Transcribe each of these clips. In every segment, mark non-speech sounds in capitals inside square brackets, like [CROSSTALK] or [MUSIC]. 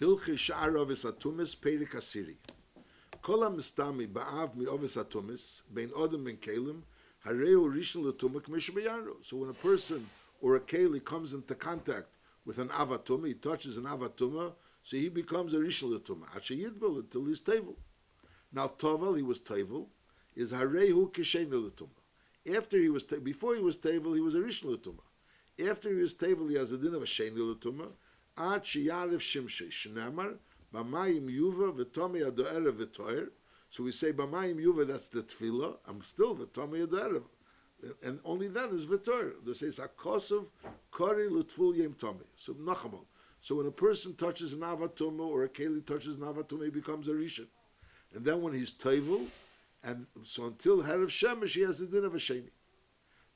Hilche Sha'ar Ovis Atumis Perik Asiri. Kol HaMistami Ba'av Mi Ovis Atumis Bein Odom Ben Kelim Hareu Rishon L'Tumah K'mish B'Yaru. So when a person or a Keli comes into contact with an Avatuma, he touches an Avatuma, so he becomes a Rishon L'Tumah. Asher Yidbel until he's Tevel. Now Tovel, he was Tevel, is Harehu Kishen L'Tumah. After he was, before he was Tevel, he was a Rishon L'Tumah. After he was Tevel, he has a din of a Shein L'Tumah. Ad Bamayim Yuva V'Tomi Ado'erev V'Toyer. So we say Bamayim Yuva, that's the Tefillah. I'm still V'Tomi Ado'erev. And only then is V'Toyer. They say Sakosov Kori L'Tful Yem Tomi. So Nachamal. So when a person touches an Avatuma or a Keli touches an Avatuma, he becomes a Rishon. And then when he's Tevel, and so until Herav Shemesh, he has the din of a Sheni.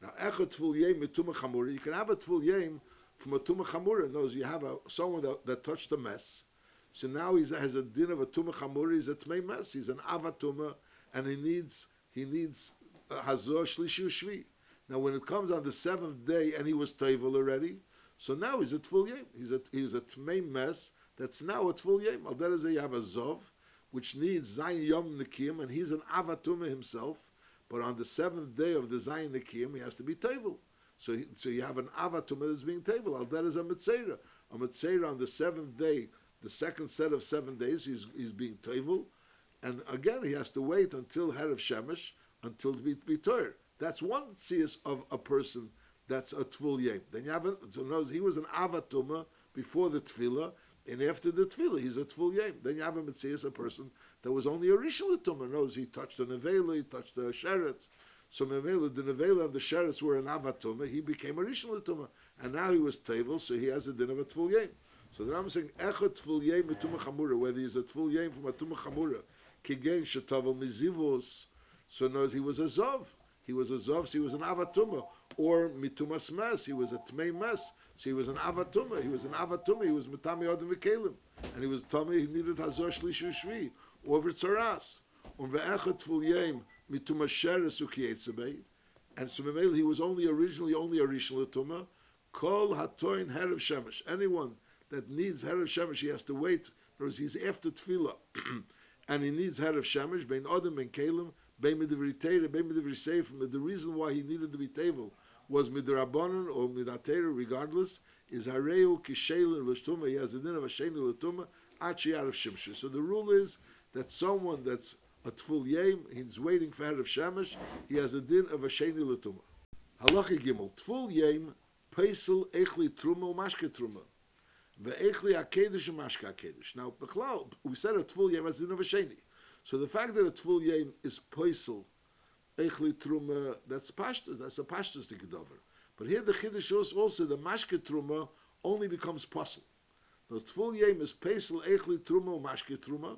Now, Echot Tful Yem Mituma Chamura, you can have a Tful Yem from a Tuma Chamura. Knows you have a, someone that, that touched a mess. So now he has a din of a Tuma Chamura, he's a Tmei mess, he's an Avatuma, and he needs, he needs uh, Hazor Shlishi Ushvi. Now, when it comes on the seventh day and he was Tevel already, so now he's a Tful Yem. He's a, he's a Tmei mess that's now a Tful Yem. Al you have a Zov, which needs Zayin Yom Nikim, and he's an Avatuma himself, but on the seventh day of the Zayin Nikim, he has to be Tevel. So, so you have an Avatuma that's being Tevel. Al derezeh a Mitzera. A Mitzera on the seventh day, the second set of seven days, he's, he's being Tevel, and again he has to wait until of Shemesh, until to be, be Torah. That's one tzias of a person that's a Tvul. Then you have a, so knows he was an Avatuma before the Tefillah, and after the Tefillah, he's a Tvul Yem. Then you have a Metzias, a person that was only a Rishon knows he touched the Nevela, he touched a Sheretz. So Nevela, the Nevela and the Sheretz were an Avatuma, he became a Rishon. And now he was Tevel, so he has a din of a Tvul Yem. So the Ram is saying, Echot Tvul Yem Tumah Chamura, whether he's a Tvul Yem from a Tumah Chamura, Kigen Shetavel Mizivos, so knows he was a Zov. He was a Zov, so he was an Avatuma. Or Mitumas Mes, he was a Tmei Mes, so he was an Avatuma. He was an Avatuma, he was Mitami Odom V'Kelim. And he was Tomei, he needed Hazor Shlishu Shvi, or Vitzaras. Und um, ve'echot Tvul Yem Mitumas Sheres. And so he was only originally only a Rishon Latuma. Kol Hatoin Herav Shemesh. Anyone that needs Herav Shemesh, he has to wait, because he's after Tefillah. [CLEARS THROAT] and he needs Herav Shemesh, Bein Odom and Kelim, Bein Midivri Teire, Bein Midivri Sefer. The reason why he needed to be table was Midrabanan or Midatera, regardless, is Hareu Kishelin Lashtuma. He has a din of a Sheni Latuma, Achi out of Shimsha. So the rule is that someone that's a Tful Yem, he's waiting for Herav Shemesh, he has a din of a Sheni Latuma. Halachi Gimel, Tful Yem, Pesel Echli Truma, Mashke Truma. Ve'echli HaKedesh and Mashke HaKedesh. Now, Bechlal, we said a Tful Yem has a din of a Sheni. So the fact that a Tful Yem is Pesel, Echli Truma, that's Pashtas, that's a Pashtas Tikkedover. But here the Chiddush shows also the Mashke Truma only becomes Puzzle. The Tful Yem is Pesel, Echli Truma, Mashke Truma.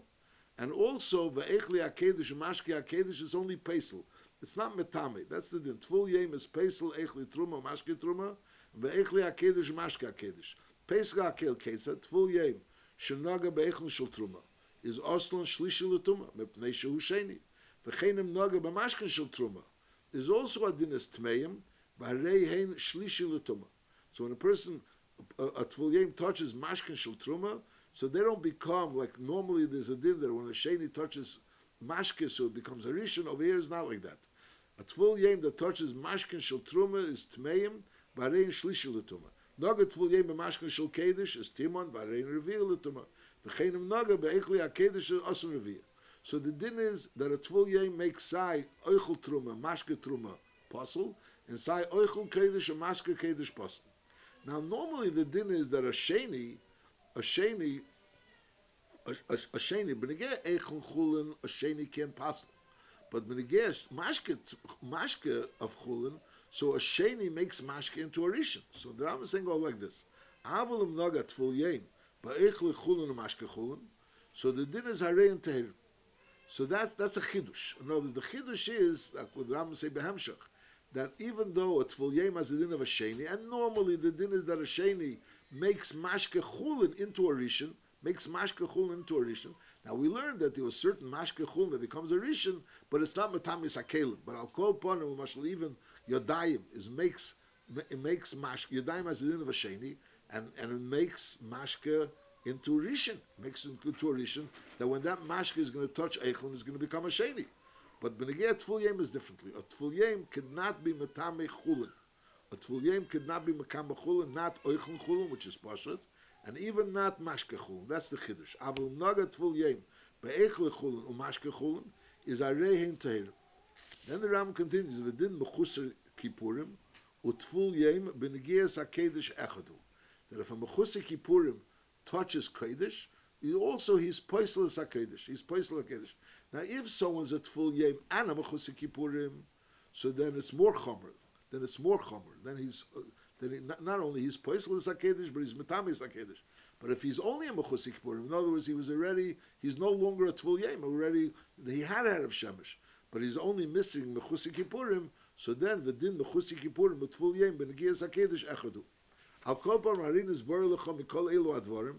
And also, the Echli HaKedesh, Mashke HaKedesh is only Pesel. It's not Metame. That's the din. Tful Yem is Pesel, Echli Truma, Mashke Truma. The Echli HaKedesh, Mashke HaKedesh. Pesel HaKel Ketza, Tful Yem, Shenaga Be'echli Shel Truma. Is Oslan Shlishi L'Tuma, Mepnei Shehu Sheni. V'cheinem Naga B'mashken Shel Truma. Is also a din as Tmeim, B'harei Hein Shlishi L'Tuma. So when a person, a, a Tful Yem touches Mashken Shel Truma, so they don't become like normally there's a din that when a sheni touches mashke, so it becomes a rishon. Over here is not like that. A tful yem that touches mashkin shel truma is tmeim, barein shlishi letuma. Naga tful yem b'mashkin shel kedish is timon, barein revi'ah letuma. V'chenim naga be'echli ha'kedish is asum revi'ah. So the din is that a tful yem makes sai oichel truma, mashke truma, puzzle, and sai oichel kedish and mashke kedish puzzle. Now normally the din is that a sheni, sheni, benegeh eichel chulin, a sheni can't puzzle. But benegeh mashke, mashke of chulin, so sheni makes mashke into a rishon. So the Rambam is saying all like this. Naga tful yem, ba'eichel chulin and mashke chulin. So the din is harei and teher. So that's that's a chidush. In other words, the chidush is like what Rambam say behemshach that even though a tful yem has a din of a sheni, and normally the din is that a sheni makes mashke chulin into a rishon, makes mashke chulin into a rishon. Now we learned that there was certain mashke chulin that becomes a rishon, but it's not matamis hakelim. But call upon him, mashal even yodayim is makes it makes mashke yodayim has a din of a sheni, and and it makes mashke into Rishon, makes it into a Rishon, that when that mashke is going to touch Eichlin, is going to become a Sheni. But Benegea Tful is differently. A Tful could not be Metame Chulin. A Yem could not be Mekam Chulin, not Eichlin Chulin, which is Pashat, and even not Mashke Chulin. That's the Chiddush. Avul Naga Tful Yem, Be'eichle Chulin, or Mashke Chulin, is Arehin Tehirim. Then the Ram continues, V'din Mechusar Kippurim, Utful Yem, Benegeas HaKedesh Echadu. That if a Mechusar Kippurim touches Kodesh, he also he's poisel HaKedesh. He's poisel HaKedesh. Now, if someone's full yem and a mechusik kippurim, so then it's more chomer. Then it's more chomer. Then he's uh, then he, not, not only he's poisel hakedesh, but he's metamis hakedesh. But if he's only a mechusik in other words, he was already he's no longer a full yem. Already he had had of shemesh, but he's only missing mechusik. So then the din mechusik kippurim with full yem benegias hakedesh echadu. Al kol marin is bar lechem mikol elu advarim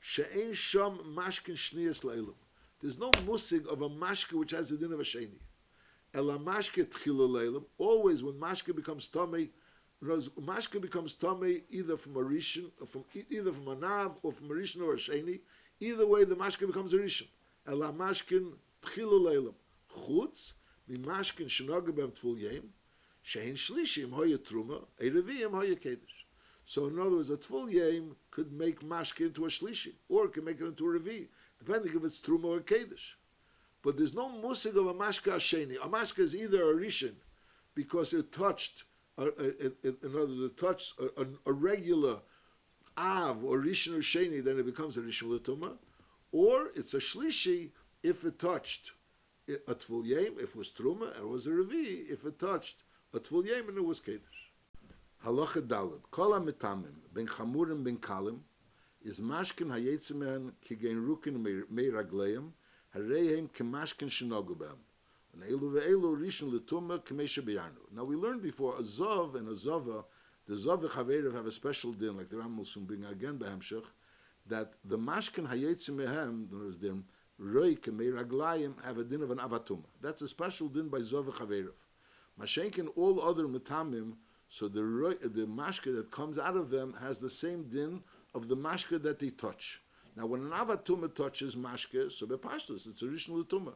she'en sham mashkin shniyas le'ilim. There's no musig of a mashke which has the din of a sheni. Ela mashke tchilu Always when mashke becomes tummy, mashke becomes tummy either from a rishon, from either from a nav or from a rishon or a sheni. Either way, the mashke becomes a rishon. Ela mashkin tchilu leilim. Chutz mi mashkin shenoga bem tful yem. Shein shlishim hoye truma, ereviyim hoye kedesh. So in other words, a tful yem could make mashke into a shlishi, or it can make it into a revi depending if it's Truma or Kedish. But there's no musig of a mashka sheni. A mashka is either a rishon because it touched, it, in other it touched a, a, a, regular av or rishon or sheni, then it becomes a rishon l'tuma, or it's a shlishi if it touched a tvul yem, if it was truma, it was a revi, if it touched a tvul yem and it was kedish. Halacha dalad, kol ha-mitamim, ben chamurim ben kalim, is mashkin hayetzimehen kigen rukin mei hareihem kemashkin shenogubem. And. Now we learned before, a zov and a zova, the zov and chaverev have a special din, like the Ram will soon bring again Behemshech, that the mashkin hayetzimehen, there is them, roi kemei raglayim, have a din of an avatuma. That's a special din by zov and chaverev. Mashenkin, all other metamim, so the the that comes out of them has the same din of the mashke that they touch. Now, when an avatuma touches mashke, so bepashtus, it's a rishon l'tuma.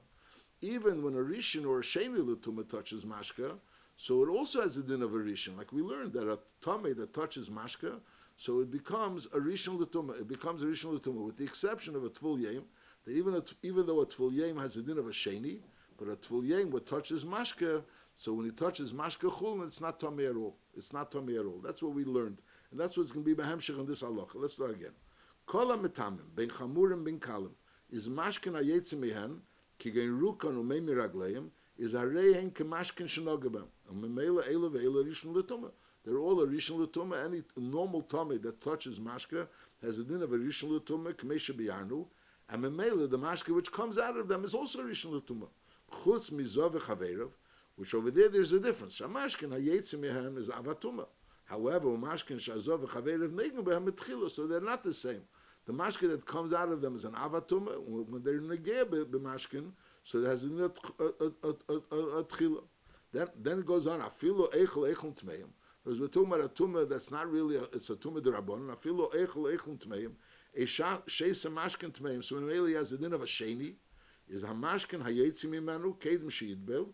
Even when a rishon or a sheni l'tuma touches mashke, so it also has a din of a rishon. Like we learned that a tame that touches mashke, so it becomes a rishon l'tuma. It becomes a rishon l'tuma, with the exception of a tvul yem, that even a, even though a tvul yem has a din of a sheni, but a tvul yem what touches mashke, so when he touches mashke chulin, it's not tummy at all. It's not tummy at all. That's what we learned. And that's what's going to be Behemshech in this halacha. Let's start again. Kol ha-metamim, ben chamurim ben kalim, is mashkin ha-yetzim mehen, ki gen rukan u meimi ragleim, is ha-reihen ke mashkin shenogabem. And memela eila ve'ela rishon l'tumah. They're all a rishon l'tumah. Any normal tummy that touches mashka has a din of a rishon l'tumah, k'mesha b'yarnu, and memela, the mashka which comes out of them is also a rishon l'tumah. Chutz mizov v'chaveirav, which over there there's a difference. Hamashkin ha-yetzim mehen is avatuma. However, mashkin shazov v'chaverev negen behem so they're not the same. The mashkin that comes out of them is an avatum. When they're negeh b'mashkin, so it has a tchila. Then, then it goes on. Afilo eichel eichel tmeim. Because we're talking about a tumah that's not really a, it's a tumah derabon. Afilo eichel eichel tmeim. A sheis mashkin tmeim. So when really has a din of a sheni, is hamashkin hayetzi mimenu kedim sheidbel.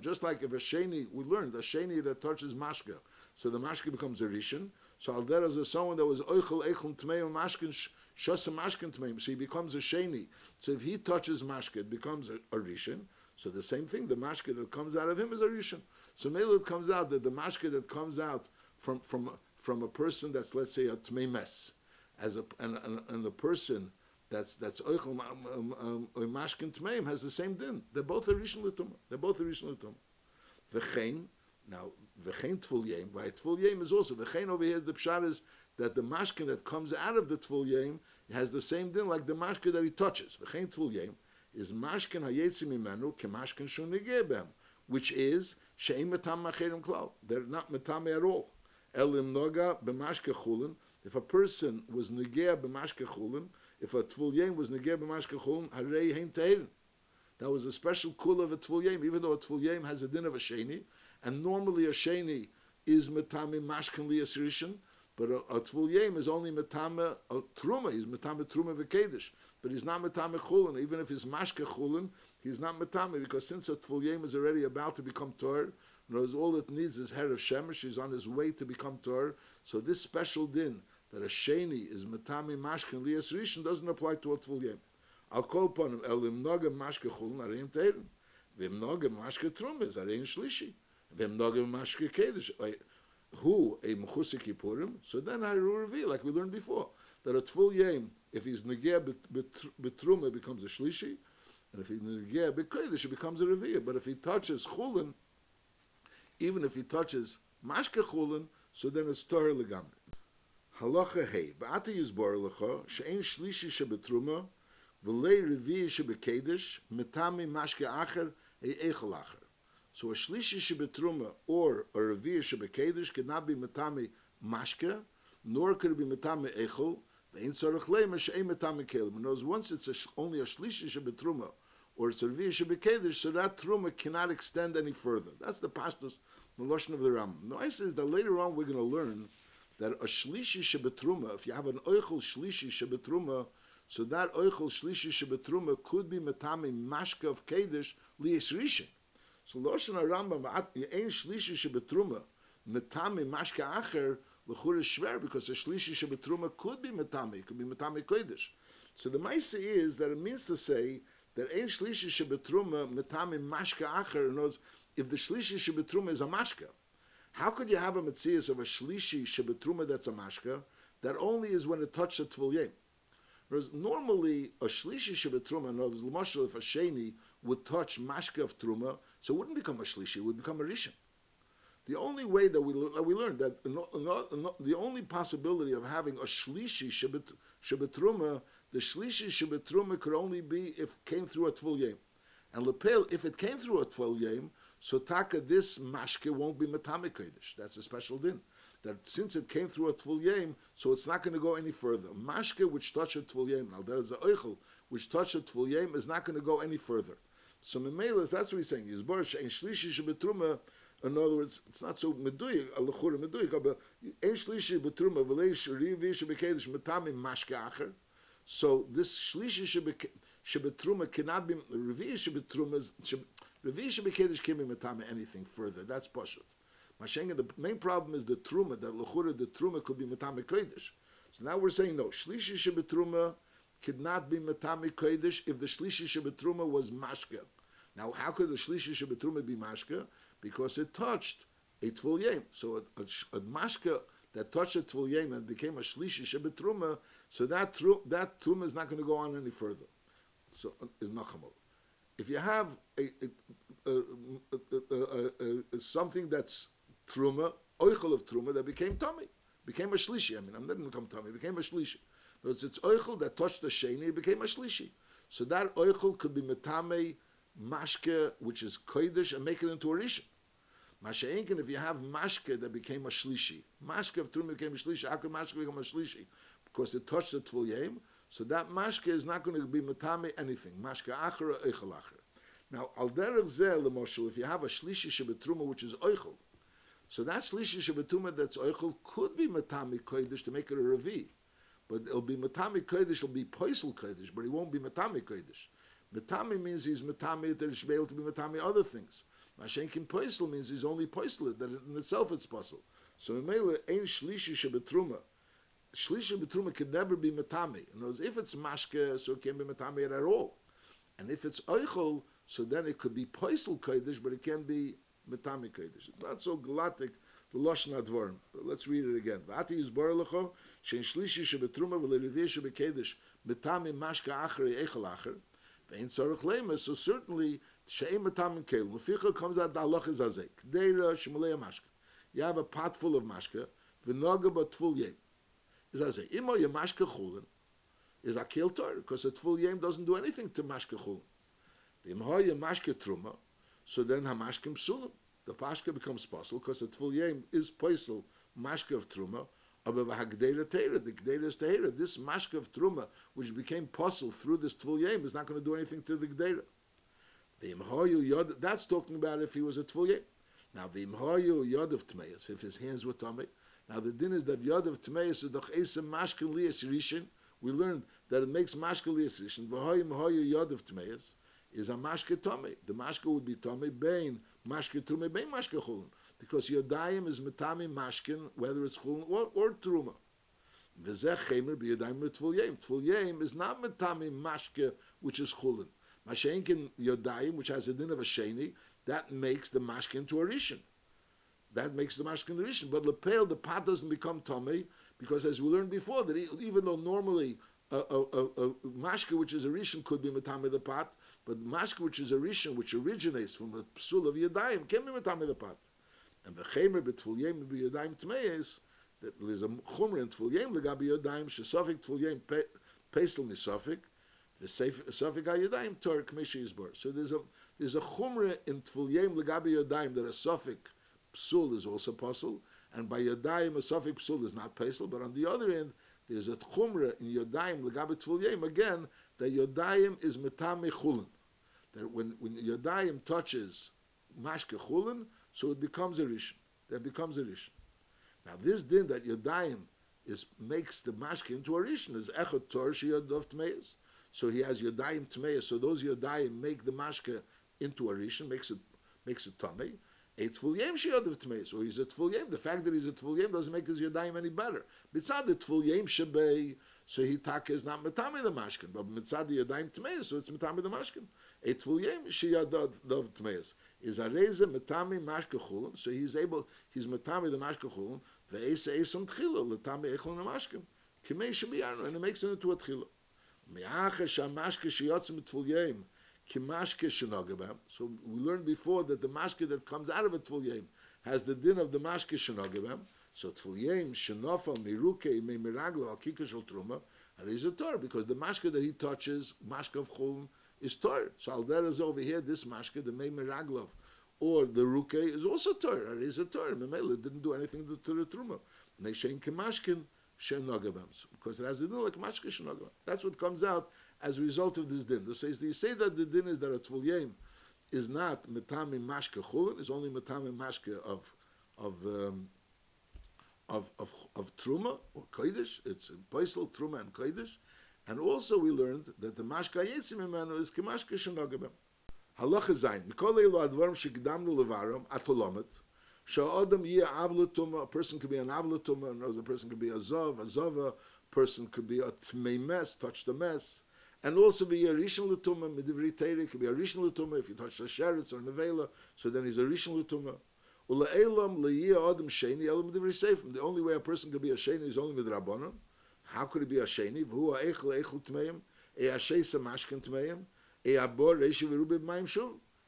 Just like if a sheni, we learned a sheni that touches mashka, so the mashka becomes a rishon. So al there is someone that was oichel eichel tmeim mashkin shasa mashkin tmeim, so he becomes a sheni. So if he touches Mashkin, it becomes a, a rishon. So the same thing, the Mashkin that comes out of him is a rishon. So maybe comes out that the Mashkin that comes out from from from a person that's let's say a tmei mes, as a and, and, and the person that's that's oichel mashkin tmeim has the same din. They're both a rishon l'tumah. They're both a rishon l'tumah. V'chein now v'chein tvul yem. Why tvul yem is also v'chein over here. The pshat is that the mashkin that comes out of the tvul yem has the same din like the mashkin that he touches. V'chein tvul yem is mashkin hayetzim imenu kemashkin shunigeh which is sheim metam macherim klal. They're not metam at all. Elim noga b'mashke chulin. If a person was negeh b'mashke chulin, if a tvul yem was neger b'mashke chulin, harei hein. That was a special kul of a tvul yem, even though a tvul yem has a din of a sheni, and normally a sheni is metami mashkin rishon, But a, a tvul yem is only metame a truma. He's metame truma v'kedish, but he's not metame chulin. Even if he's mashke chulin, he's not metame because since a tvul yem is already about to become tor, knows all it needs is hair of shemesh. He's on his way to become tor. So this special din that a sheni is metame lias rishon doesn't apply to a tvul yem. I'll call upon him elim noga mashke chulin areim teirin. Vim noga mashke truma is areim shlishi. Vim noga mashke kedish who a mechusik kippurim, so then I reveal, like we learned before, that a tful yem, if he's negeh betruma, becomes a shlishi, and if he's negeh bekodesh, it becomes a reviyah. But if he touches chulin, even if he touches mashke chulin, so then it's torah legamri. Halacha hey, ba'ata yizbor lecha, she'en shlishi shebetruma, v'lei reviyah shebekedesh, metami mashke acher, e echel acher. So a shlishi shebetruma or a revir shebekedish not be metame mashke, nor could it be metame echol. Ve'in tzorach leima she'ei metame kelim. In other once it's a, only a shlishi shebetruma or it's a revir shebekedish, so that truma cannot extend any further. That's the pashtus, the lashon of the Ram. Now I says that later on we're going to learn that a shlishi shebetruma, if you have an oichel shlishi shebetruma, so that oichel shlishi shebetruma could be metame mashke of kedish liyis rishon. So Loshen Rambam ein shlishi shebetruma metame mashke acher is shver because a shlishi shebetruma could be metame, could be metame kodesh. So the ma'isa is that it means to say that ein shlishi shebetruma metame mashka acher knows if the shlishi shebetruma is a mashka. How could you have a mitzias of a shlishi shebetruma that's a mashka? that only is when it touched a tvul Whereas normally a shlishi shebetruma, in other words, if a sheni would touch mashke of truma, so it wouldn't become a shlishi, it would become a rishon. The only way that we, that we learned that the only possibility of having a shlishi shebetruma, the shlishi shebetruma could only be if came through a tvul yem. And lepel, if it came through a tvul yem, so taka this mashke won't be matame That's a special din. That since it came through a tvul yem, so it's not going to go any further. Mashke which touched a tvul yem, now there is a oichel which touched a tvul yem is not going to go any further. So Memela, that's what he's saying. Yizbar she'en shlishi shebetruma. In other words, it's not so meduyik, a lechura meduyik, but en shlishi betruma v'lei shrivi shebekedesh metami mashke acher. So this shlishi shebetruma cannot be revi shebetruma. Revi shebekedesh can't be metami anything further. That's pashut. Mashenga, the main problem is the truma. That lechura, the truma could be metami kodesh. So now we're saying no. Shlishi shebetruma could not be metami kodesh if the shlishi shebetruma was mashke. Now, how could the Shlishi Shabbatruma be mashka? Because it touched a Tvul Yem. So a, a, a mashka that touched a Tvul Yem and became a Shlishi Shabbatruma, so that, tru, that Truma is not going to go on any further. So uh, is Nachamol. If you have a, a, something that's Truma, Oichel of Truma, that became Tommy, became a Shlishi. I mean, I'm not going to become Tommy, became a Shlishi. But it's, Oichel that touched the Sheni, it became a Shlishi. So that Oichel could be Metame mashke, which is kodesh, and make it into a rishon. Masha'inkin, if you have mashke that became a shlishi, mashke of Turim became a shlishi, how could mashke become a shlishi? Because it touched the tvul yem, so that mashke is not going to be matame anything. Mashke acher or eichel acher. Now, al derech zeh if you have a shlishi shebetruma, which is eichel, so that shlishi shebetruma that's eichel could be matame kodesh to make it a revi. But it'll be matame kodesh, it'll be poisel kodesh, but it won't be matame kodesh. Metami means he's metami that he should to be metami other things. Mashenkin poisel means he's only poisel that in itself it's possible. So Mele ein shlishi shebetruma. Shlishi betruma can never be. In other words, if it's mashke, so it can't be metami at all. And if it's oichel, so then it could be poisel kodesh, but it can be metami kodesh. It's not so galactic. the lashon advar let's read it again. Vati is bor lecho shen shlishi she betruma vel mitam im mashka achre echel acher vein sorg lema so certainly shem mitam kel mufikh comes out the lach is azek deira shmule mashka you have a pot full of mashka vinoga but full ye is as imo ye mashka khulen is a kilter because a full yem doesn't do anything to mashka khul vim hoye mashka truma so then ha mashkim sulam The pashka becomes possible, because a full yem is poisel, mashka of truma, aber hagdela teira, the gdela is teira. This mashka of truma, which became possible through this tvul yem, is not going to do anything to the gdela. That's talking about if he was a tvul yem. Now, v'imhoyu yod of tmeis, if his hands were tummy, Now the din is that yod of tmeis is doch esem mashkin lias rishon. We learned that it makes mashkin lias rishon. V'hoyim hoyu yod of tmeis is a mashke tome. The mashke would be tome bein mashke trume bein mashke chulun. Because yodayim is metami mashkin, whether it's chulun or, or truma. V'zeh chemer b'yodayim tfulyim. Tfulyim is not metami mashke, which is chulun. Mashenkin yodayim, which has a din of a sheni, that makes the mashke into a rishon. That makes the a rishon. But lepel, the pot doesn't become tome, because as we learned before, that even though normally a, a, a, a mashke, which is a rishon, could be metame the pot, but mashke, which is a rishon, which originates from the psul of yadayim, can be metame the pot. And the chemer betfulyim b'yadayim tmeis, that there's a chumra in tful tfulyim legabi yadayim shesofik tfulyim pesel misofik, the sofik hayadayim tor kmishi isbor. So there's a there's a chumra in tful tfulyim legabi yadayim that a sofik psul is also possible, and by yadayim a sofik psul is not pesel. But on the other end, there's a chumra in yadayim legabi tfulyim again that yadayim is metame chulin. That when when yadayim touches mashke chulin, so it becomes a rishon. That becomes a rishon. Now this din that yadayim is makes the mashke into a rishon is echot tor sheyadov tmeis. So he has yadayim tmeis. So those yadayim make the mashke into a rishon, makes it makes it tummy. It's full yem sheyadov tmeis. Or he's a tful yem. The fact that he's a tful yem doesn't make his yadayim any better. Mitzad the tful yem shebei. so he tak is not mitam in the mashkin but mitzad ye tmeis so it's mitam in the mashkin. Et vu yem she yad dov tmeis. Is a reze mitam in mashke khulun so he is able his mitam in the mashke khulun ve es es sam tkhilo le tame in khulun mashkin. Kemei she and it makes it into a tkhilo me ache she mashke she yotz mit vu yem ki mashke she so we learned before that the mashke that comes out of a vu yem has the din of the mashke she So tfulyim shenofal miruke me miraglo al kikashol truma. He's a Torah because the mashke that he touches, mashke of chulun, is Torah. So Aldera is over here, this mashke, the me miraglov, or the ruke is also Torah. It is a Torah. Memela didn't do anything to, the truma. Neshen kemashkin shenogabam because it has a din like mashke shenogabam. That's what comes out as a result of this din. So you say that the din is that a tfulyim is not metami mashke chulin, it's only metami mashke of of um, of of of truma or kodesh. It's poisel truma and kodesh, and also we learned that the mashke yitzim imanu is kemashke shenogabam. Halacha zayin mikol elo advarim shekdamnu levaram atolomet. Sha'odam a person could be an avlatuma, another person could be a zov, a zova, person could be a tmei mess, touch the mess, and also be a rishon l'tuma, midivri teire, could be a rishon l'tuma, if you touch the sheretz or nevela, so then he's a rishon l'tuma. The only way a person could be a sheni is only with rabbanon. How could he be a sheni? V'hu tmeim, tmeim.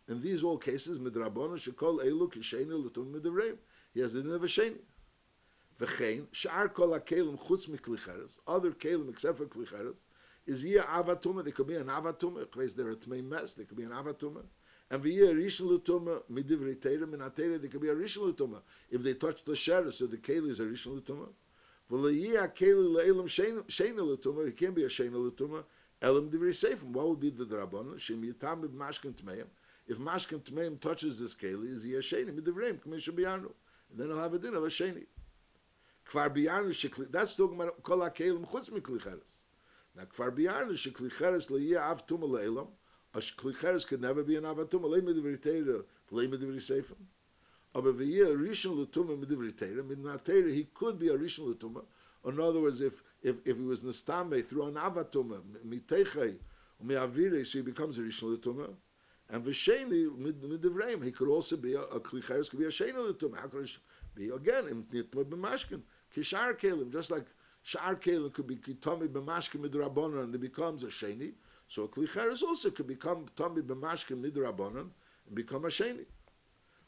In these all cases, midrabona shekol elu kisheni l'tum midivrei. He has the din of a sheni. V'chein, sh'ar kol ha'kelim chutz miklicheres, other kelim except for klicheres, is here avatuma, they could be an avatuma, because they're a tmei mess, they could be an avatuma. And v'yeh rishon l'tuma midivrei teira, min ha'teira, they could be a rishon l'tuma. If they touch the sheres, so the keli is a rishon l'tuma. V'leyeh ha'keli le'elam shena l'tuma, he can't be a shena l'tuma, elam divrei seifim. What would be the drabona? Shem yitam b'mashkin tmeim. If mashkin tmeim touches this keli, is he a sheni midivreim k'misha biyanu? And then he'll have a din of a sheni. Kvar biyanu shekli. That's talking about kol hakelim chutz miklicheres. Now kvar biyanu sheklicheres leyeh av tuma le'elam. A klicheres could never be an avatuma. Lei midivri teira, lei midivri seifim. Aber v'yeh rishon l'tuma midivri teira, midna teira, he could be a rishon l'tuma. In other words, if if if he was nestame through an avatuma mitechei u'miavire, so he becomes a rishon l'tuma. And v'sheni midivreim, he could also be a, a klicheres, could be a sheni l'tuma. How could be again in nitma b'mashkin kishar kelim, just like shar kelim could be kitami b'mashkin midrabanan, and it becomes a sheni. So a klicheres also could become tami b'mashkin midrabanan and become a sheni.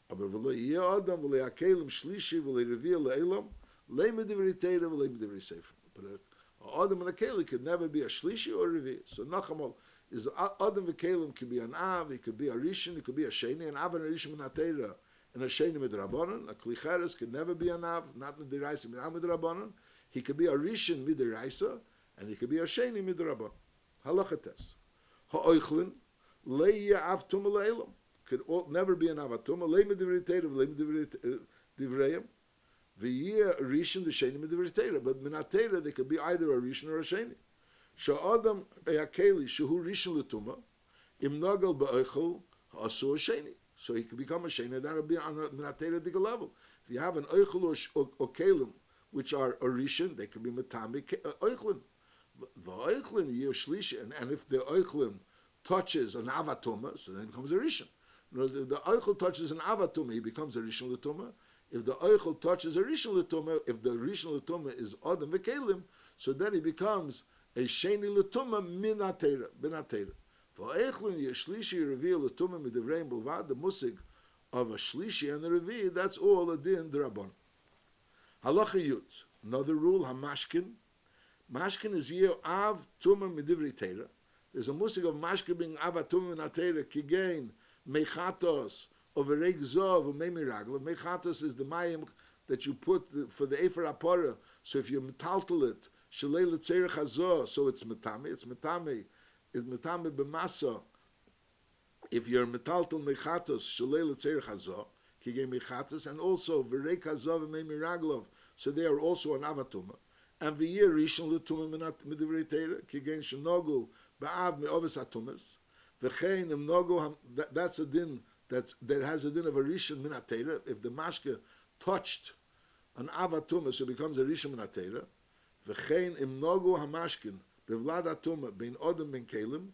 Aber v'lo yeh adam v'lo yakelim shlishi v'lo revia le'elam le midivri teira v'le midivri sefer. But a adam and a kelim could never be a shlishi or a revia. So nachamol is adam v'kelim could be an av, it could be a rishon, it could be a sheni, an av and a rishon min ha'teira, and a sheni midrabanan. A klicheres could never be an av, not midiraisa midrabanan. He could be a rishon midiraisa, and he could be a sheni midrabanan. Halachates. Ha'oichlin, le'yeh av tum le'elam. Could all, never be an avatuma. Le'im divrei teirav, le'im divreim. V'yeh rishon v'sheni midivri Torah. But minatera, they could be either a rishon or a sheni. Sha'adam yakeli shehu rishon l'tuma, im nagel ba'oichel ha'asu a sheni. So he could become a sheni, that would be on a minatera diga level. If you have an oichel or, or, or kelim, which are a rishon, they could be matami ke- uh, oichlin. Yeh and, and if the oichlin touches an avatuma, so then it becomes a rishon. Words, if the oichel touches an avatuma, he becomes a rishon l'tuma. If the oichel touches a rishon l'tuma, if the rishon l'tuma is adam v'kelim, so then he becomes a sheni l'tuma minatera, binatera. For yeh shlishi reveal l'tuma midivreim bulvad, the the musig of a shlishi and a revi, that's all a din drabon. Halacha yud, another rule, hamashkin. Mashkin is here av tuma midivri teira. There's a musik of mashkin being av tuma minatera kigain mechatos of a reg zov of. Mechatos is the mayim that you put for the efer apora. So if you metaltal it, shalei letzerich hazor, so it's metame. It's metame. It's metame b'masa. If you're metaltal mechatos shalei letzerich hazor, kigain mechatos, and also v'reg hazor v'memiraglov. So they are also an avatuma. And the year rishon l'tuma minat midivrei teira kigen shenogu ba'av me'ovis atumas v'chein im nogu that's a din that's that has a din of a rishon minat teira. If the mashke touched an avatuma so it becomes a rishon minat teira. V'chein im nogu hamashkin bevlad atuma bein odem ben kelim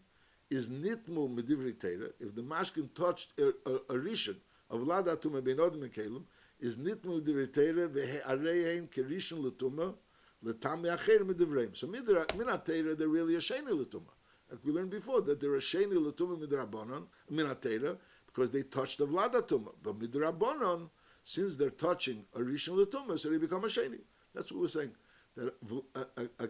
is nitmu midivrei teira. If the mashkin touched a, a, a rishon of vlad atuma bein odem ben kelim is nitmu midivrei teira ve'arein kerishon l'tuma L'tam yacher midivreim. So minatera they're really a sheni l'tuma. Like we learned before that they're a sheni l'tuma midrabanon minatera because they touched the vladatuma. But midrabanon, since they're touching a rishon l'tuma, so they become a sheni. That's what we're saying. That a,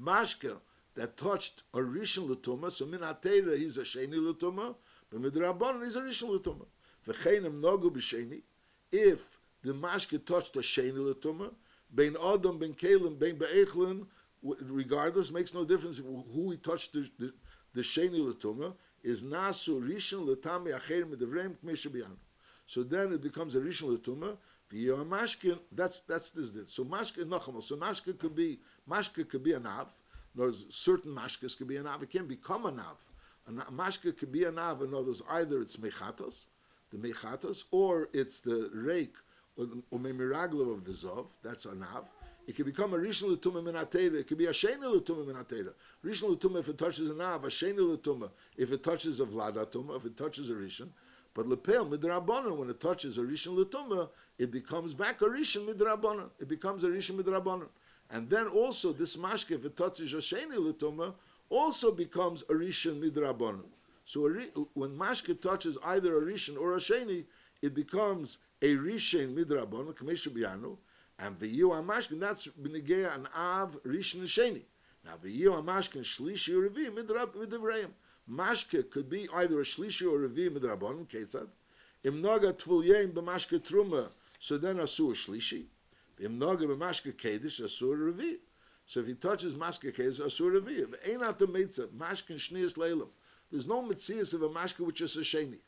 mashka that touched a rishon l'tuma, so minatera he's a sheni l'tuma, but midrabanon he's a rishon l'tuma. V'cheinem nogu b'sheni. If the mashke touched a sheni l'tuma, Bein Adam, Bein Kalim, Bein Be'echlin, regardless, makes no difference who he touched the, the, the Sheni Latuma, is Nasu Rishon Latami Acher Medevreim Kmesha B'yanu. So then it becomes a Rishon Latuma, Mashkin, that's, that's this din. So Mashkin, Nachamal, so Mashkin could be, Mashkin could be a Nav, in certain Mashkas could be a Nav, it can become a Nav. A Mashka could be a Nav, in other words, either it's Mechatos, the Mechatos, or it's the Reik, or Memiraglav of the Zov, that's a Nav. It can become a Rishon L'tumah Minatera. It could be a Sheni L'tumah Minatera. Rishon L'tumah if it touches a Nav, a Sheni L'tumah if it touches a Vlada Tumah, if it touches a Rishon. But Lepel Midrabanan, when it touches a Rishon L'tumah, it becomes back a Rishon Midrabanan. It becomes a Rishon Midrabanan. And then also this Mashke, if it touches a Sheni L'tumah, also becomes a Rishon Midrabanan. So when Mashke touches either a Rishon or a Sheni, it becomes a Rishon Midrabanan, Kamesha Biyanu, and v'yu amashkin, that's b'negea an av rishon sheni. Now v'yu amashkin shlishi or revi midrab midavreim. Mashke could be either a shlishi or revi midrabon, ketzad. Im noga tvul yem b'mashke truma, so then asur shlishi. Im noga b'mashke kedish asur revi. So if he touches mashke kedish, asur revi. V'ein at the mitzvah, mashkin shnias leilam. There's no mitzias of a mashke which is a sheni.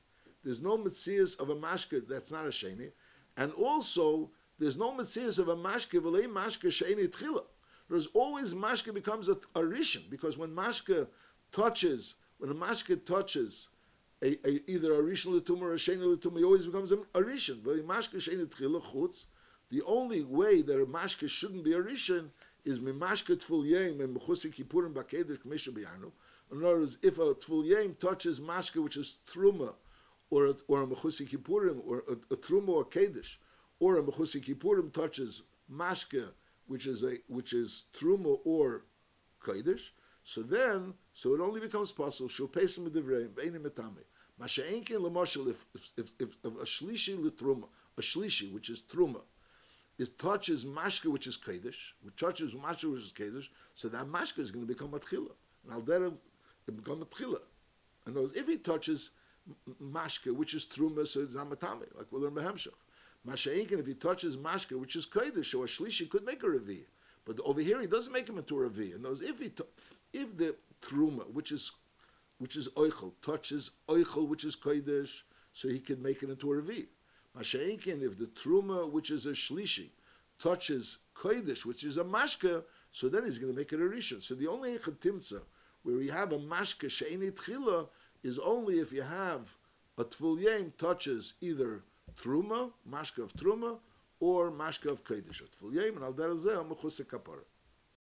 There's no mitzias of a mashke that's not a sheni. And also, there's no mitzias of a mashke v'lei mashke she'eni tchila. There's always mashke becomes a, a rishon because when mashke touches, when a mashke touches a, a, either a rishon l'tum or a sheni l'tum, he always becomes a, a rishon. V'lei mashke she'eni tchila chutz. The only way that a mashke shouldn't be a rishon is mimashke tful yem and mechusi kippurim b'kedesh k'mesha b'yanu. In other words, if a tful yem touches mashke which is truma, or a, or a mechusi kippurim, or a, a truma or kedesh, or a mechusi kippurim touches mashke, which is a which is truma or kodesh, so then so it only becomes possible shul pesim medivreim v'einim etame. Masha'enkin lemashal if if if, if, a shlishi a shlishi which is truma, it touches mashke which is kodesh, which touches mashke which is kodesh, so that mashke is going to become a tchila, and al it become a tchila. In other words, if he touches mashke which is truma, so it's amatame, like we learn behemshach. Masha'inkin, if he touches mashka, which is kodesh, or a shlishi, could make a revi. But over here, he doesn't make him into a revi. And those, if he, if the truma, which is, which is oichel, touches oichel, which is kodesh, so he could make it into a revi. Masha'inkin, if the truma, which is a shlishi, touches kodesh, which is a mashka, so then he's going to make it a rishon. So the only echad timtza where we have a mashka she'eni tchila is only if you have a tvul yem touches either truma, mashka of truma, or mashka of kodesh. Yem and al derazeh kapara.